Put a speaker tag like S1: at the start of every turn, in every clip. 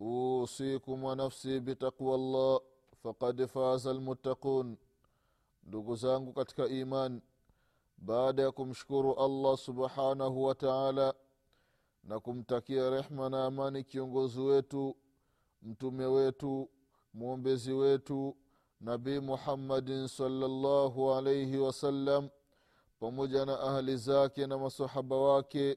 S1: usikum wa nafsi bitaqwa llah faqad faza lmuttaqun ndugu zangu katika iman baada ya kumshukuru allah subhanahu wa taala na kumtakia rehma na amani kiongozi wetu mtume wetu mwombezi wetu nabii muhammadin salllahu alaihi wasallam pamoja na ahli zake na masahaba wake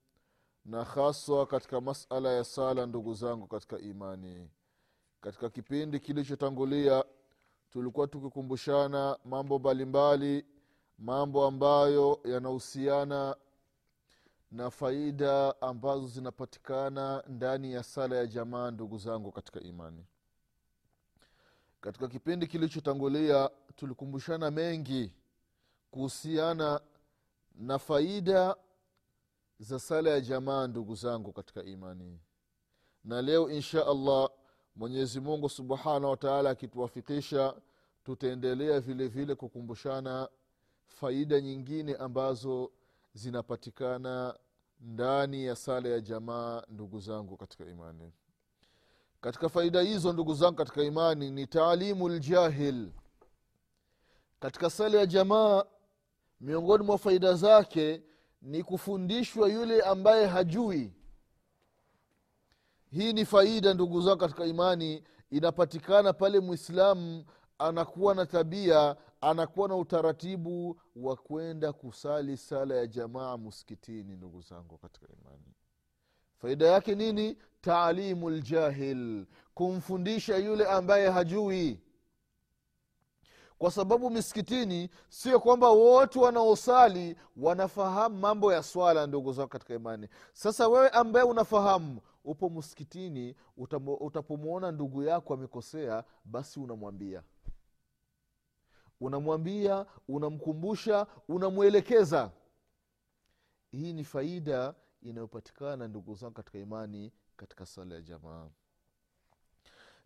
S1: na haswa katika masala ya sala ndugu zangu katika imani. Katika kipindi kilichotangulia tulikuwa tukikumbushana mambo mbalimbali mambo ambayo yanahusiana na faida ambazo zinapatikana ndani ya sala ya jamaa ndugu zangu katika imani. Katika kipindi kilichotangulia tulikumbushana mengi kuhusiana na faida za sala ya jamaa ndugu zangu katika imani na leo insha allah mwenyezi mungu subhanahu wataala akituwafikisha tutaendelea vile vile kukumbushana faida nyingine ambazo zinapatikana ndani ya sala ya jamaa ndugu zangu katika imani katika faida hizo ndugu zangu katika imani ni taalimu ljahil katika sala ya jamaa miongoni mwa faida zake ni kufundishwa yule ambaye hajui. Hii ni faida ndugu zao katika imani. Inapatikana pale mwislamu anakuwa na tabia anakuwa na utaratibu wa kwenda kusali sala ya jamaa muskitini ndugu zangu katika imani. Faida yake nini? Taalimu ljahil kumfundisha yule ambaye hajui kwa sababu misikitini sio kwamba wote wanaosali wanafahamu mambo ya swala ndugu zao katika imani. Sasa wewe ambaye unafahamu upo msikitini utapomwona ndugu yako amekosea basi unamwambia. Unamwambia unamkumbusha unamwelekeza. Hii ni faida inayopatikana ndugu zangu katika imani katika sala ya jamaa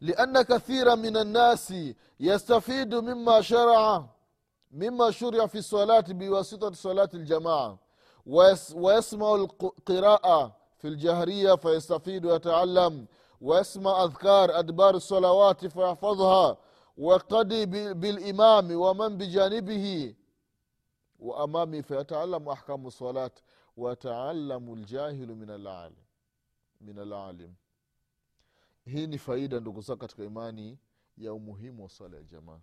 S1: لأن كثيرا من الناس يستفيد مما شرع مما شرع في الصلاة بواسطة صلاة الجماعة. ويسمع القراءة في الجهرية فيستفيد ويتعلم. ويسمع أذكار أدبار الصلوات فيحفظها. ويقتدي بالإمام ومن بجانبه وأمامه فيتعلم أحكام الصلاة. ويتعلم الجاهل من العالم من العالم. Hii ni faida ndugu zao katika imani ya umuhimu wa swala ya jamaa.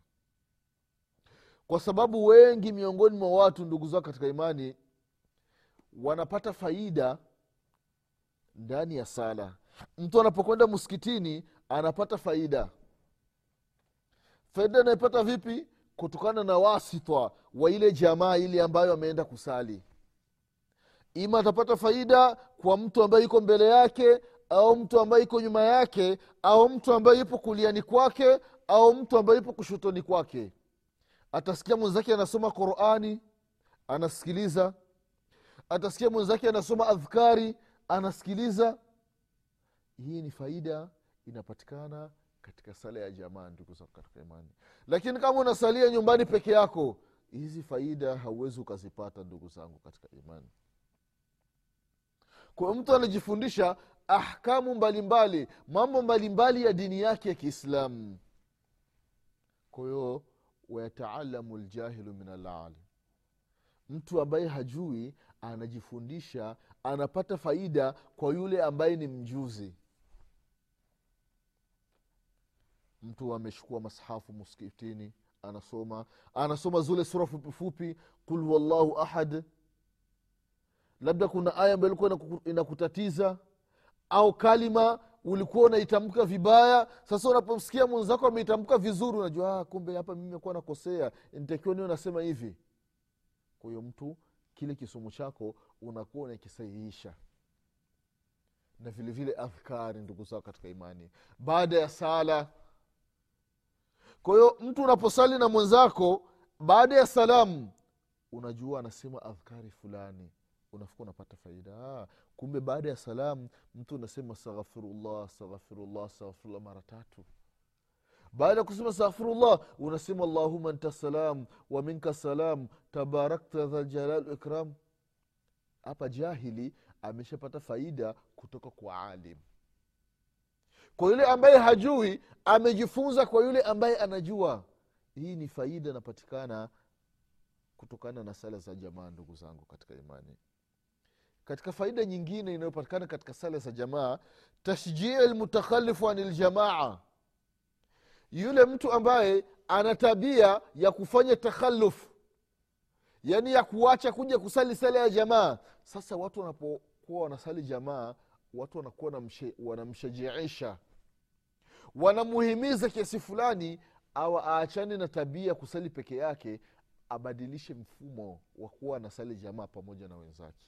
S1: Kwa sababu wengi miongoni mwa watu ndugu zao katika imani wanapata faida ndani ya sala. Mtu anapokwenda msikitini anapata faida. Faida anaipata vipi? Kutokana na wasitwa wa ile jamaa ile ambayo ameenda kusali. Ima atapata faida kwa mtu ambaye yuko mbele yake au mtu ambaye iko nyuma yake au mtu ambaye yupo kuliani kwake au mtu ambaye yupo kushotoni kwake. Atasikia mwenzake anasoma qurani anasikiliza. Atasikia mwenzake anasoma adhkari anasikiliza. Hii ni faida inapatikana katika sala ya jamaa ndugu katika imani. Lakini kama unasalia nyumbani peke yako hizi faida hauwezi ukazipata ndugu zangu katika imani. Kwa mtu anajifundisha ahkamu mbalimbali mambo mbalimbali ya dini yake ya kiislamu. Kwa hiyo wayataalamu ljahilu min alalim. Mtu ambaye hajui anajifundisha anapata faida kwa yule ambaye ni mjuzi. Mtu ameshukua masahafu muskitini anasoma anasoma zile sura fupifupi qul huwallahu ahad. Labda kuna aya ambayo ilikuwa inakutatiza inakutatiza au kalima ulikuwa unaitamka vibaya. Sasa unapomsikia mwenzako ameitamka vizuri unajua ah, kumbe hapa mimi kuwa nakosea. Nitakiwa niwe nasema hivi. Kwa hiyo mtu kile kisomo chako unakuwa unakisahihisha. Na vile vile adhkari ndugu zao katika imani. Baada ya sala kwa hiyo mtu unaposali na mwenzako baada ya salamu unajua anasema adhkari fulani unafuka unapata faida. Ah, kumbe baada ya salam mtu unasema astaghfirullah astaghfirullah astaghfirullah mara tatu. Baada ya kusema astaghfirullah unasema allahuma anta salam wa minka salam tabarakta dha jalal ikram. Hapa jahili ameshapata faida kutoka kwa alim. Kwa yule ambaye hajui amejifunza kwa yule ambaye anajua. Hii ni faida inapatikana kutokana na sala za jamaa ndugu zangu katika imani katika faida nyingine inayopatikana katika sala za jamaa tashjii lmutakhalifu ani ljamaa yule mtu ambaye ana tabia ya kufanya takhaluf yaani ya kuacha kuja kusali sala ya jamaa. Sasa watu wanapokuwa wanasali jamaa watu wanakuwa wanamshajiisha. Wanamuhimiza kiasi fulani awa aachane na tabia ya kusali peke yake abadilishe mfumo wa kuwa anasali jamaa pamoja na wenzake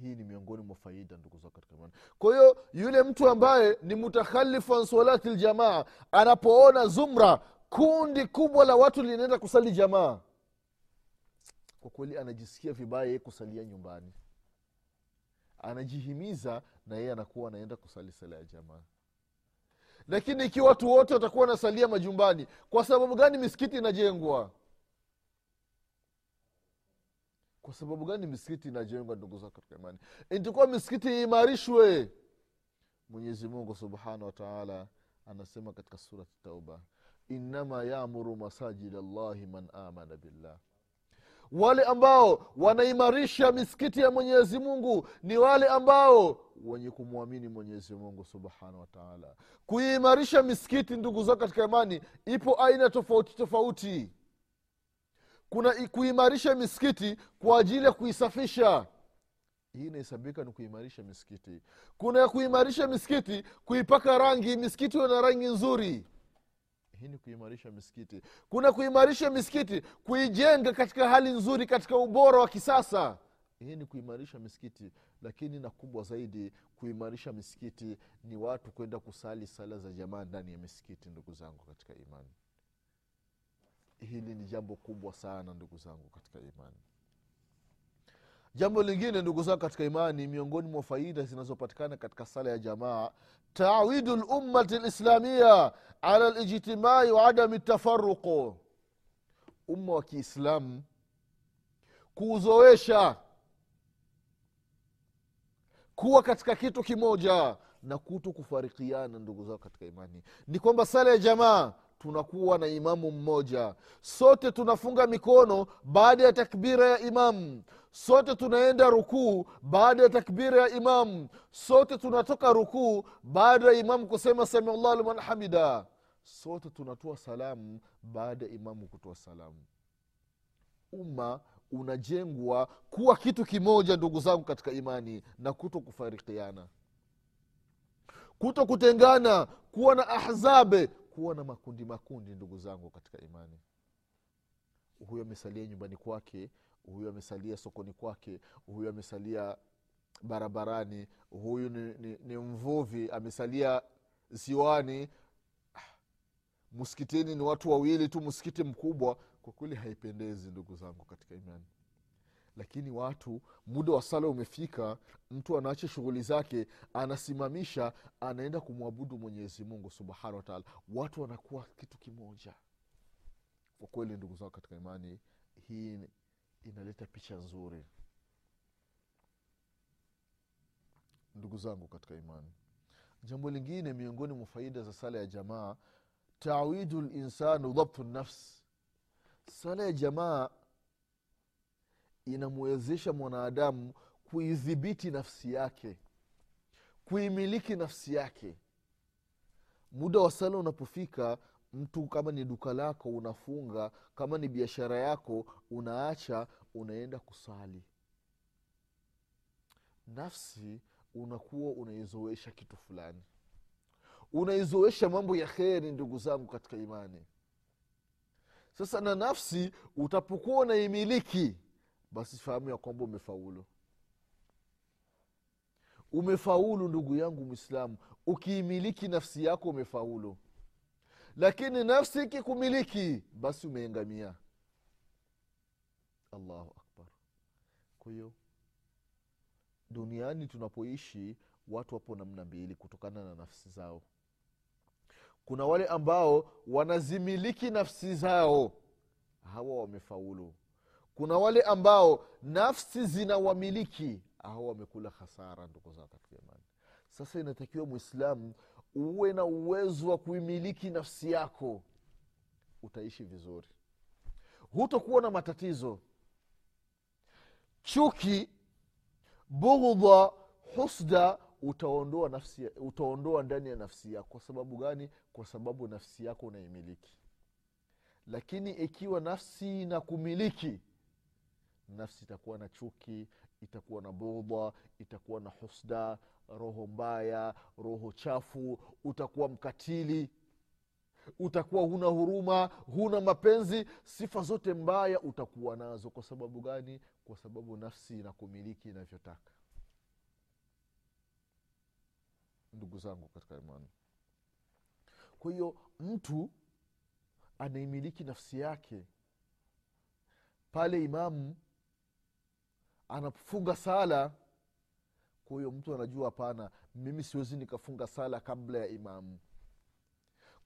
S1: hii ni miongoni mwa faida ndugu zao katika imani. Kwa hiyo yule mtu ambaye ni mutakhalifu an salati ljamaa anapoona zumra kundi kubwa la watu linaenda kusali jamaa kwa kweli anajisikia vibaya yeye kusalia nyumbani. Anajihimiza na yeye anakuwa anaenda kusali sala ya jamaa. Lakini ikiwa watu wote watakuwa wanasalia majumbani kwa sababu gani misikiti inajengwa kwa sababu gani misikiti inajengwa ndugu zao katika imani intakuwa misikiti iimarishwe mwenyezi mungu subhanahu wataala anasema katika surati tauba innama yamuru masajid llahi man amana billah. Wale ambao wanaimarisha misikiti ya mwenyezi mungu ni wale ambao wenye kumwamini mwenyezi mungu subhanahu wataala kuiimarisha misikiti ndugu zao katika imani ipo aina tofauti tofauti kuna kuimarisha misikiti kwa ajili ya kuisafisha. Hii inahesabika ni kuimarisha misikiti. Kuna kuimarisha misikiti kuipaka rangi. Misikiti na rangi nzuri. Hii ni kuimarisha misikiti. Kuna kuimarisha misikiti kuijenga katika hali nzuri katika ubora wa kisasa. Hii ni kuimarisha misikiti lakini na kubwa zaidi kuimarisha misikiti ni watu kwenda kusali sala za jamaa ndani ya misikiti ndugu zangu katika imani hili ni jambo kubwa sana ndugu zangu katika imani. Jambo lingine ndugu zangu katika imani miongoni mwa faida zinazopatikana katika sala ya jamaa tawidu lummati lislamia ala lijtimai wa adami tafaruqu umma wa kiislamu kuuzoesha kuwa katika kitu kimoja na kuto kufarikiana ndugu zao katika imani. Ni kwamba sala ya jamaa tunakuwa na imamu mmoja. Sote tunafunga mikono baada ya takbira ya imamu sote tunaenda rukuu baada ya takbira ya imamu sote tunatoka rukuu baada ya imamu kusema samiallah liman hamida. Sote tunatoa salamu baada ya imamu kutoa salamu. Umma unajengwa kuwa kitu kimoja ndugu zangu katika imani na kuto kufarikiana kuto kutengana kuwa na ahzabe kuwa na makundi makundi ndugu zangu katika imani. Huyu amesalia nyumbani kwake huyu amesalia sokoni kwake huyu amesalia barabarani huyu ni, ni, ni mvuvi amesalia ziwani. Ah, msikitini ni watu wawili tu msikiti mkubwa. Kwa kweli haipendezi ndugu zangu katika imani lakini watu muda wa sala umefika mtu anaacha shughuli zake anasimamisha anaenda kumwabudu mwenyezi mungu subhanahu wataala watu wanakuwa kitu kimoja. Kwa kweli ndugu zangu katika imani hii inaleta picha nzuri. Ndugu zangu katika imani jambo lingine miongoni mwa faida za sala ya jamaa tawidu linsanu dhabtu nafsi sala ya jamaa inamwezesha mwanadamu kuidhibiti nafsi yake kuimiliki nafsi yake. Muda wa sala unapofika mtu kama ni duka lako unafunga kama ni biashara yako unaacha unaenda kusali. Nafsi unakuwa unaizoesha kitu fulani. Unaizoesha mambo ya kheri ndugu zangu katika imani. Sasa na nafsi utapokuwa unaimiliki basi fahamu ya kwamba umefaulu. Umefaulu ndugu yangu mwislamu ukiimiliki nafsi yako umefaulu. Lakini nafsi ikikumiliki basi umeengamia. Allahu akbar. Kwa hiyo duniani tunapoishi watu wapo namna mbili kutokana na nafsi zao. Kuna wale ambao wanazimiliki nafsi zao. Hawa wamefaulu kuna wale ambao nafsi zinawamiliki. Au wamekula hasara ndugu zao imani. Sasa inatakiwa mwislamu uwe na uwezo wa kuimiliki nafsi yako. Utaishi vizuri. Hutokuwa na matatizo. Chuki bughdha husda utaondoa nafsi utaondoa ndani ya nafsi yako. Kwa sababu gani? Kwa sababu nafsi yako unaimiliki. Lakini ikiwa nafsi na kumiliki nafsi itakuwa na chuki itakuwa na budha itakuwa na husda roho mbaya roho chafu utakuwa mkatili utakuwa huna huruma huna mapenzi sifa zote mbaya utakuwa nazo. Kwa sababu gani? Kwa sababu nafsi inakumiliki inavyotaka. Ndugu zangu katika imani. Kwa hiyo mtu anaimiliki nafsi yake pale imamu anafunga sala hiyo mtu anajua hapana mimi siwezi nikafunga sala kabla ya imamu.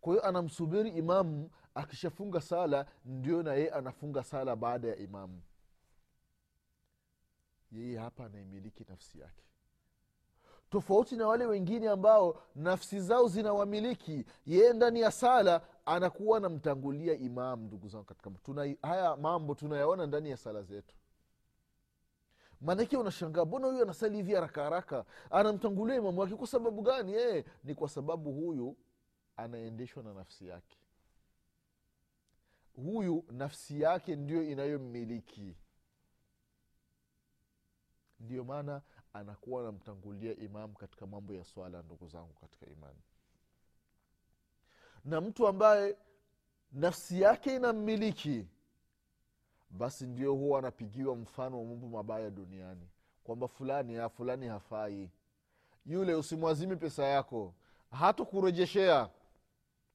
S1: Kwa hiyo anamsubiri imamu akishafunga sala ndio na yeye anafunga sala baada ya imamu. Yeye hapa anaimiliki nafsi yake. Tofauti na wale wengine ambao nafsi zao zinawamiliki yeye ndani ya sala anakuwa anamtangulia imam ndugu zangu katika tuna, haya mambo tunayaona ndani ya sala zetu maanake unashangaa mbona huyu anasali hivi haraka haraka? Anamtangulia imamu wake kwa sababu gani e, ni kwa sababu huyu anaendeshwa na nafsi yake. Huyu nafsi yake ndio inayommiliki ndiyo maana anakuwa anamtangulia imamu katika mambo ya swala ndugu zangu katika imani. Na mtu ambaye nafsi yake inammiliki basi ndio huwa anapigiwa mfano wa mambo mabaya duniani. Kwamba fulani ya fulani hafai. Yule usimwazimi pesa yako. Hatakurejeshea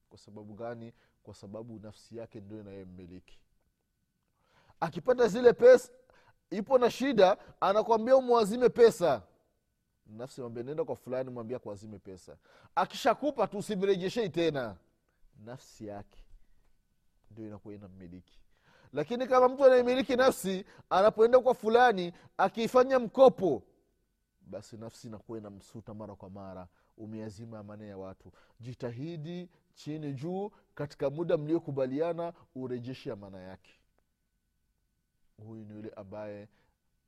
S1: kwa sababu gani? Kwa sababu nafsi yake ndio inayemmiliki akipata zile pesa ipo na shida anakwambia umwazime pesa. Nafsi mwambia nenda kwa fulani mwambia kuazime pesa. Akishakupa tu usimrejeshei tena. Nafsi yake ndio inakuwa inammiliki lakini kama mtu anaimiliki nafsi anapoenda kwa fulani akiifanya mkopo basi nafsi inakuwa inamsuta mara kwa mara umeazima amane ya watu. Jitahidi chini juu katika muda mliokubaliana urejeshe amana yake. Huyu ni yule ambaye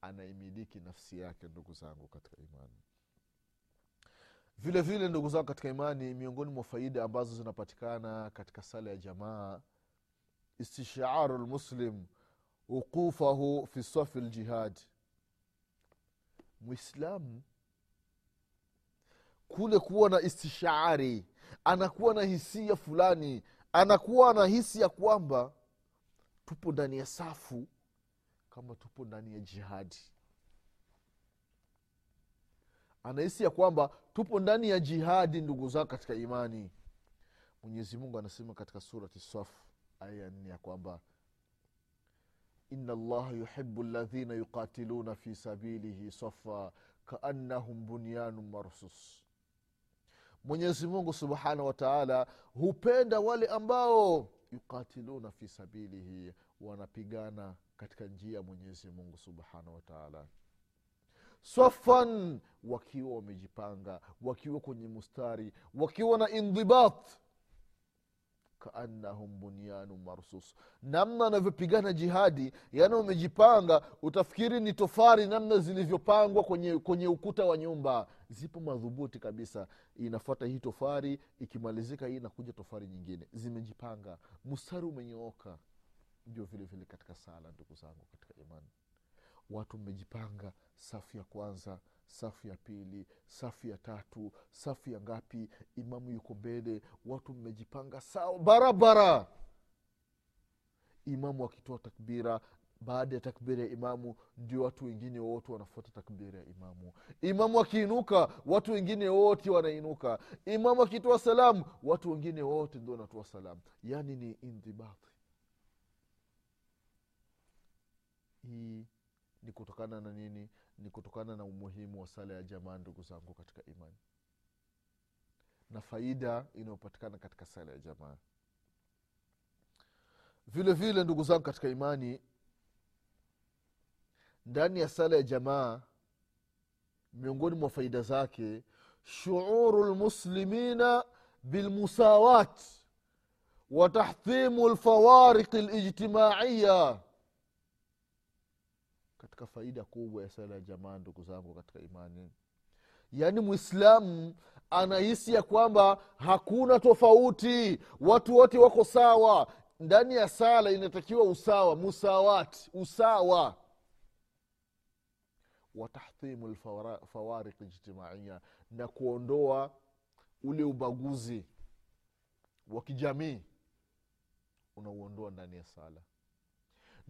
S1: anaimiliki nafsi yake ndugu zangu katika imani. Vile vile ndugu zangu katika imani miongoni mwa faida ambazo zinapatikana katika sala ya jamaa istisharu lmuslim wuqufahu fi safi ljihadi mwislamu kule kuwa na istishaari anakuwa na hisia fulani anakuwa na hisi ya kwamba tupo ndani ya safu kama tupo ndani ya jihadi anahisi ya kwamba tupo ndani ya jihadi ndugu zao katika imani mwenyezi mungu anasema katika surati saf aya nne ya kwamba ina llaha yuhibu ladhina yuqatiluna fi sabilihi safa kaannahum bunyanun marsus. Mwenyezi mungu subhanahu wa taala hupenda wale ambao yuqatiluna fi sabilihi wanapigana katika njia ya mwenyezi mungu subhanahu wa taala. Safan wakiwa wamejipanga wakiwa kwenye mustari wakiwa na indhibat kaannahum bunyanu marsus. Namna anavyopigana jihadi yaani wamejipanga utafikiri ni tofari namna zilivyopangwa kwenye, kwenye ukuta wa nyumba. Zipo madhubuti kabisa. Inafuata hii tofari ikimalizika hii inakuja tofari nyingine. Zimejipanga. Mstari umenyooka. Ndio vile vile katika sala ndugu zangu katika imani. Watu mmejipanga safu ya kwanza safu ya pili safu ya tatu safu ya ngapi? Imamu yuko mbele watu mmejipanga sawa barabara. Imamu akitoa takbira baada ya takbira ya imamu ndio watu wengine wote wanafuata takbira ya imamu. Imamu akiinuka watu wengine wote wanainuka. Imamu akitoa salamu watu wengine wote ndio wanatoa salamu yaani ni indhibati hii ni kutokana na nini ni kutokana na umuhimu wa sala ya jamaa ndugu zangu katika imani. Na faida inayopatikana katika sala ya jamaa. Vile vile ndugu zangu katika imani ndani ya sala ya jamaa miongoni mwa faida zake shuuru lmuslimina bilmusawat wa tahthimu lfawariqi lijtimaiya katika faida kubwa ya sala ya jamaa ndugu zangu katika imani. Yaani mwislamu anahisi ya kwamba hakuna tofauti watu wote wako sawa. Ndani ya sala inatakiwa usawa musawati usawa. Watahthimu tahthimu ijtimaia na kuondoa ule ubaguzi wa kijamii unauondoa ndani ya sala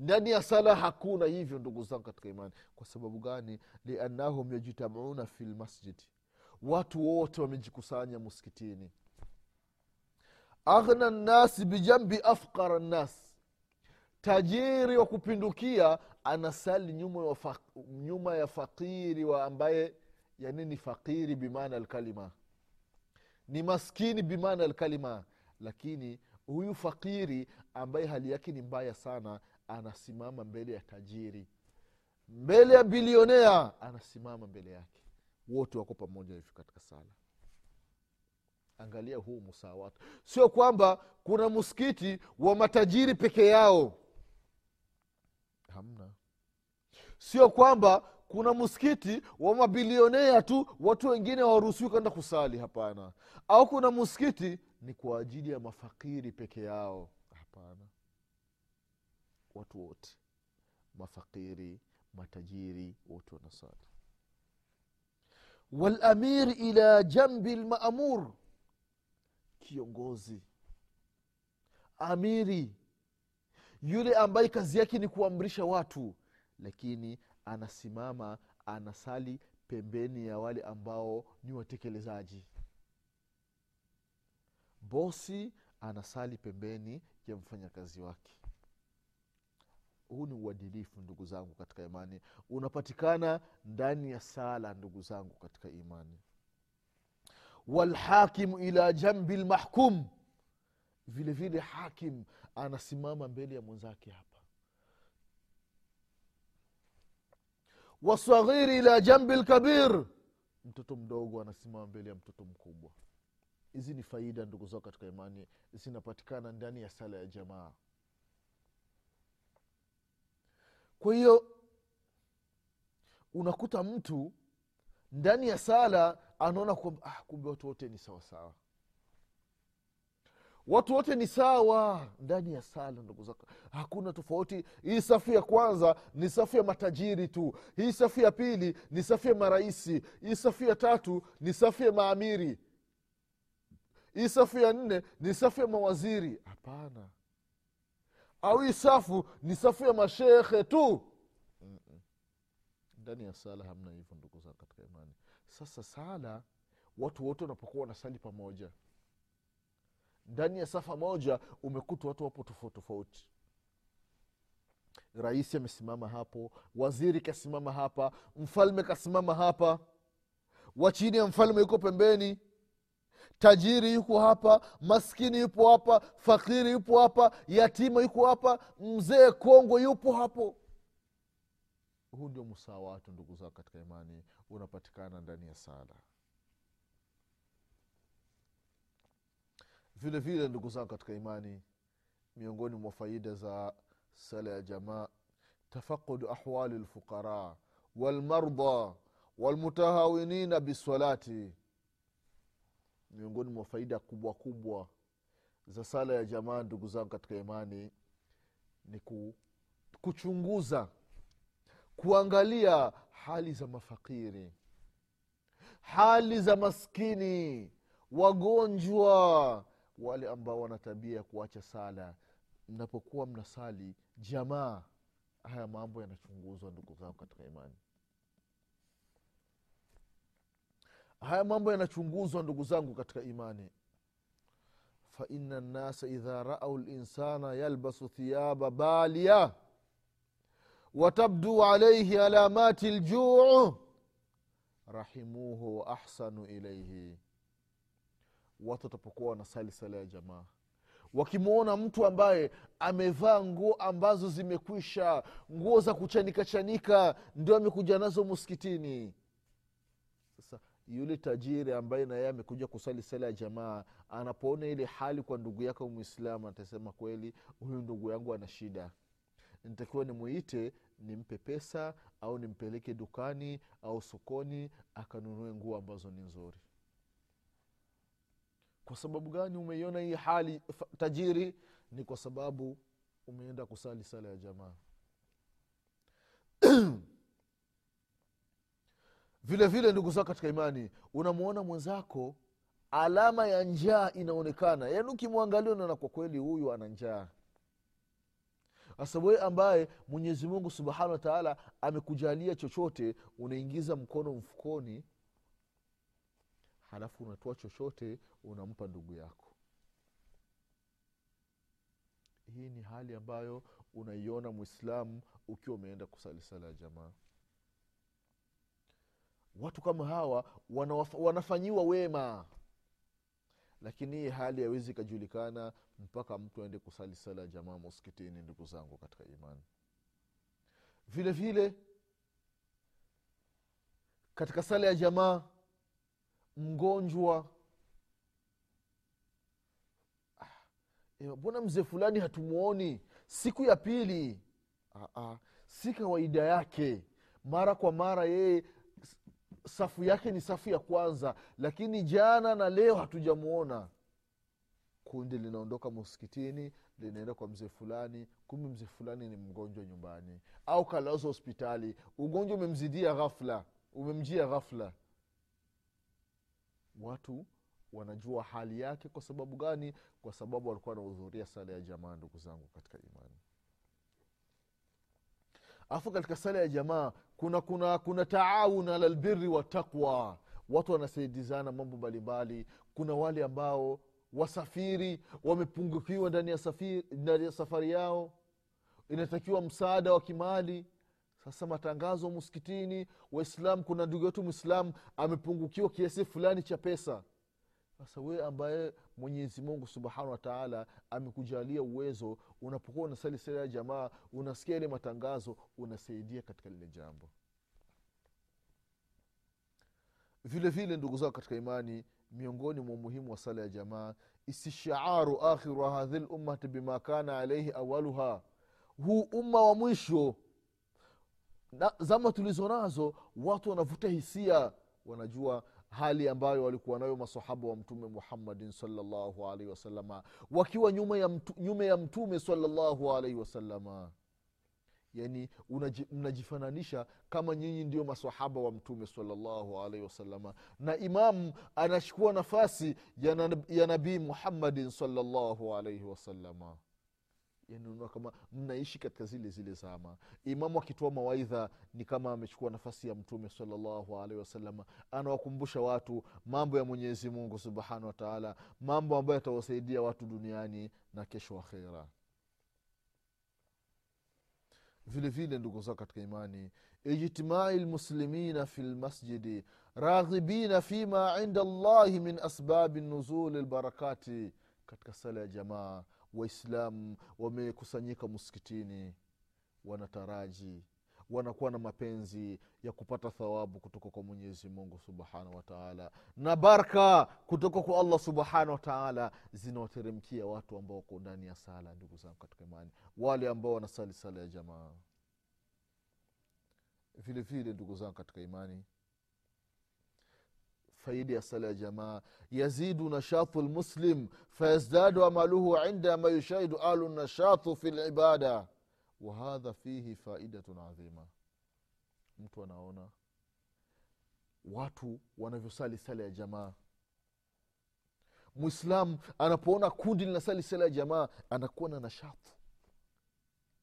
S1: ndani ya sala hakuna hivyo ndugu zangu katika imani. Kwa sababu gani? Liannahum yajtamauna fi lmasjidi watu wote wamejikusanya muskitini aghna nnasi bijambi afqara nnas tajiri wa kupindukia anasali nyuma ya, fa, nyuma ya fakiri wa ambaye yani ni fakiri bimaana alkalima. Ni maskini bimaana alkalima. Lakini huyu fakiri ambaye hali yake ni mbaya sana anasimama mbele ya tajiri. Mbele ya bilionea anasimama mbele yake. Wote wako pamoja hivyo katika sala. Angalia huu musawat sio kwamba kuna msikiti wa matajiri peke yao. Hamna. Sio kwamba kuna msikiti wa mabilionea tu watu wengine hawaruhusiwi kwenda kusali hapana. Au kuna msikiti ni kwa ajili ya mafakiri peke yao hapana watu wote. Mafakiri matajiri wote wanasali. Walamir ila jambi lmaamur kiongozi. Amiri. Yule ambaye kazi yake ni kuamrisha watu lakini anasimama anasali pembeni ya wale ambao ni watekelezaji. Bosi anasali pembeni ya mfanyakazi wake huu ni uadilifu ndugu zangu katika imani. Unapatikana ndani ya sala ndugu zangu katika imani. Walhakimu ila jambi lmahkum vile vile hakim anasimama mbele ya mwenzake hapa. Wasaghiri ila jambi lkabir mtoto mdogo anasimama mbele ya mtoto mkubwa. Hizi ni faida ndugu zao katika imani. Zinapatikana ndani ya sala ya jamaa kwa hiyo unakuta mtu ndani ya sala anaona kwamba ah, kumbe watu wote ni sawasawa watu wote ni sawa ndani ya sala ndugu zako. Hakuna tofauti. Hii safu ya kwanza ni safu ya matajiri tu. Hii safu ya pili ni safu ya marahisi hii safu ya tatu ni safu ya maamiri. Hii safu ya nne ni safu ya mawaziri. Hapana au hii safu ni safu ya mashekhe tu. Ndani ya sala hamna hivyo ndugu zangu katika imani. Sasa sala watu wote wanapokuwa wanasali pamoja. Ndani ya safa moja umekuta watu wapo tofauti tofauti. Rais amesimama hapo waziri kasimama hapa mfalme kasimama hapa. Wa chini ya mfalme yuko pembeni tajiri yuko hapa maskini yupo hapa fakiri yupo hapa yatima yuko hapa mzee kongwe yupo hapo. Huu ndio msawatu ndugu zao katika imani unapatikana ndani ya sala. Vile vile ndugu zangu katika imani miongoni mwa faida za sala ya jamaa tafaqudu ahwali lfuqara walmarda walmutahawinina bisalati miongoni mwa faida kubwa kubwa za sala ya jamaa ndugu zangu katika imani ni ku, kuchunguza kuangalia hali za mafakiri hali za maskini wagonjwa wale ambao wana tabia ya kuacha sala. Mnapokuwa mnasali jamaa haya mambo yanachunguzwa ndugu zangu katika imani haya mambo yanachunguzwa ndugu zangu katika imani. Faina nnasa idha raau linsana yalbasu thiyaba balia watabdu alaihi alamati ljuu rahimuhu wa ahsanu ilaihi watu watapokuwa wanasali sala ya jamaa wakimwona mtu ambaye amevaa nguo ambazo zimekwisha nguo za kuchanika chanika ndio amekuja nazo muskitini sasa yule tajiri ambaye naye amekuja kusali sala ya jamaa anapoona ile hali kwa ndugu yake mwislamu atasema kweli huyu ndugu yangu ana shida. Nitakiwa nimwite nimpe pesa au nimpeleke dukani au sokoni akanunue nguo ambazo ni nzuri. Kwa sababu gani umeiona hii hali tajiri? Ni kwa sababu umeenda kusali sala ya jamaa vile vile ndugu zako katika imani unamwona mwenzako alama ya njaa inaonekana. Yaani ukimwangalia unaona kwa kweli huyu ana njaa. Sasa ambaye mwenyezi mungu subhanahu wataala amekujalia chochote unaingiza mkono mfukoni halafu unatoa chochote unampa ndugu yako. Hii ni hali ambayo unaiona mwislamu ukiwa umeenda kusali sala ya jamaa watu kama hawa wanafanyiwa wema. Lakini hii hali yawezi ikajulikana mpaka mtu aende kusali sala ya jamaa muskitini ndugu zangu katika imani. Vile vile katika sala ya jamaa mgonjwa mbona mzee fulani hatumwoni siku ya pili Aa, si kawaida yake. Mara kwa mara yeye safu yake ni safu ya kwanza lakini jana na leo hatujamwona kundi linaondoka mskitini linaenda kwa mzee fulani kumbe mzee fulani ni mgonjwa nyumbani au kalazwa hospitali. Ugonjwa umemzidia ghafla umemjia ghafla. Watu wanajua hali yake kwa sababu gani? Kwa sababu walikuwa wanahudhuria sala ya jamaa ndugu zangu katika imani alafu katika sala ya jamaa kuna kuna kuna taawun ala lbiri wataqwa watu wanasaidizana mambo mbalimbali. Kuna wale ambao wasafiri wamepungukiwa ndani ya safari, ya safari yao. Inatakiwa msaada wa kimali. Sasa matangazo muskitini waislam kuna ndugu yetu mwislam amepungukiwa kiasi fulani cha pesa sasa wewe ambaye mwenyezi mungu subhanahu wataala amekujalia uwezo unapokuwa unasali sala ya jamaa unasikia ile matangazo unasaidia katika lile jambo. Vile vile ndugu zao katika imani miongoni mwa umuhimu wa sala ya jamaa istishaaru akhiru hadhi lummati bima kana alaihi awaluha. Huu umma wa mwisho na zama tulizo nazo watu wanavuta hisia wanajua hali ambayo walikuwa nayo masahaba wa mtume muhammadin salllahu alaihi wasalama wakiwa nyuma ya, mtu, nyuma ya mtume salllahu alaihi wasalama yani mnajifananisha kama nyinyi ndio masahaba wa mtume salllahu alaihi wasalama na imamu anachukua nafasi ya, na, ya nabii muhammadin salllahu alaihi wasalama yani kama mnaishi katika zile zile zama. Imamu akitoa mawaidha ni kama amechukua nafasi ya mtume salallahu alaihi wasalama anawakumbusha watu mambo ya mwenyezi mungu subhanahu wataala mambo ambayo yatawasaidia watu duniani na kesho akhera. Vile vile ndugu zao katika imani ijtimai lmuslimina fi lmasjidi raghibina fima inda llahi min asbabi nuzuli lbarakati katika sala ya jamaa waislamu wamekusanyika muskitini wanataraji wanakuwa na mapenzi ya kupata thawabu kutoka kwa mwenyezi mungu subhanahu wataala na baraka kutoka kwa allah subhanahu wataala zinawateremkia watu ambao wako ndani ya sala ndugu zangu katika imani. Wale ambao wanasali sala ya jamaa. Vile vile ndugu zangu katika imani faida ya sala ya jamaa. Yazidu nashatu lmuslim fayazdadu amaluhu indama yushahidu ahlu nashatu fi libada wahadha fihi faidatun adhima mtu anaona watu wanavyosali sala ya jamaa. Mwislam anapoona kundi linasali sala ya jamaa anakuwa na nashatu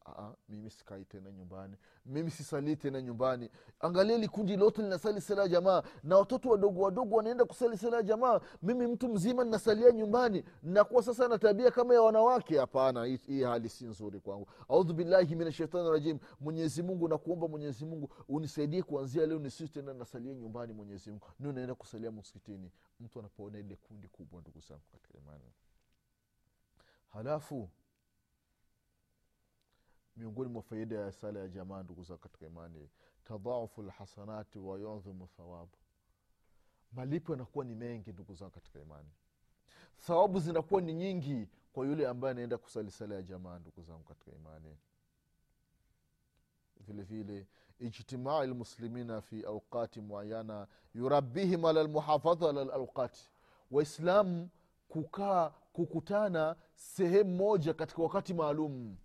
S1: Aa, mimi sikai tena nyumbani. Mimi sisalii tena nyumbani. Angalia likundi lote linasali sala ya jamaa na watoto wadogo wadogo wanaenda kusali sala ya jamaa. Mimi mtu mzima ninasalia nyumbani. Nakuwa sasa na tabia kama ya wanawake. Hapana hii, hali si nzuri kwangu. Audhu billahi min rajim. Mwenyezi mungu nakuomba mwenyezi mungu unisaidie kuanzia leo nisi tena nasalia nyumbani mwenyezi mungu. Nio naenda kusalia msikitini. Mtu anapoona ile kundi kubwa ndugu zangu katika imani. Halafu miongoni mwa faida ya sala ya jamaa ndugu za katika imani tadhaufu lhasanati wayudhimu thawabu malipo yanakuwa ni mengi ndugu zangu katika imani. Thawabu zinakuwa ni nyingi kwa yule ambaye anaenda kusali sala ya jamaa ndugu zangu katika imani. Vile ijtimai lmuslimina fi auqati muayana yurabihim ala lmuhafadha ala lauqati waislamu kukaa kukutana sehemu moja katika wakati maalum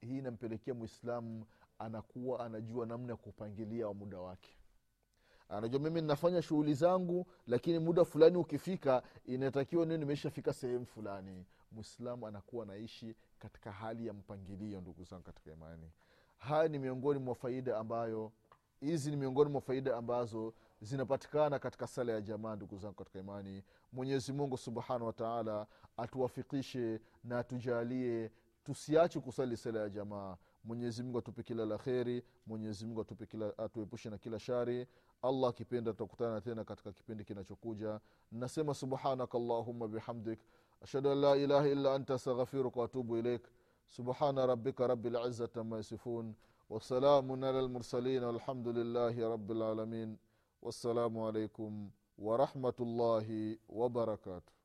S1: hii inampelekea mwislamu anakuwa anajua namna ya kupangilia wa muda wake. Anajua mimi ninafanya shughuli zangu lakini muda fulani ukifika inatakiwa nio nimeshafika sehemu fulani. Mwislamu anakuwa anaishi katika hali ya mpangilio ndugu zangu katika imani. Haya ni miongoni mwa faida ambayo hizi ni miongoni mwa faida ambazo zinapatikana katika sala ya jamaa ndugu zangu katika imani. Mwenyezi mungu subhanahu wataala atuwafikishe na atujalie tusiache kusali sala ya jamaa. Mwenyezi mungu atupe kila la kheri mwenyezi mungu atupe kila atuepushe na kila shari. Allah akipenda tutakutana tena katika kipindi kinachokuja. Nasema subhanaka allahuma bihamdik. Ashhadu an la ilaha illa anta astaghfiruka waatubu ilaik subhana rabika rabi lizati ama yasifun. Wasalamun ala lmursalin walhamdu lillahi rabi wassalamu alaikum warahmatullahi wabarakatuh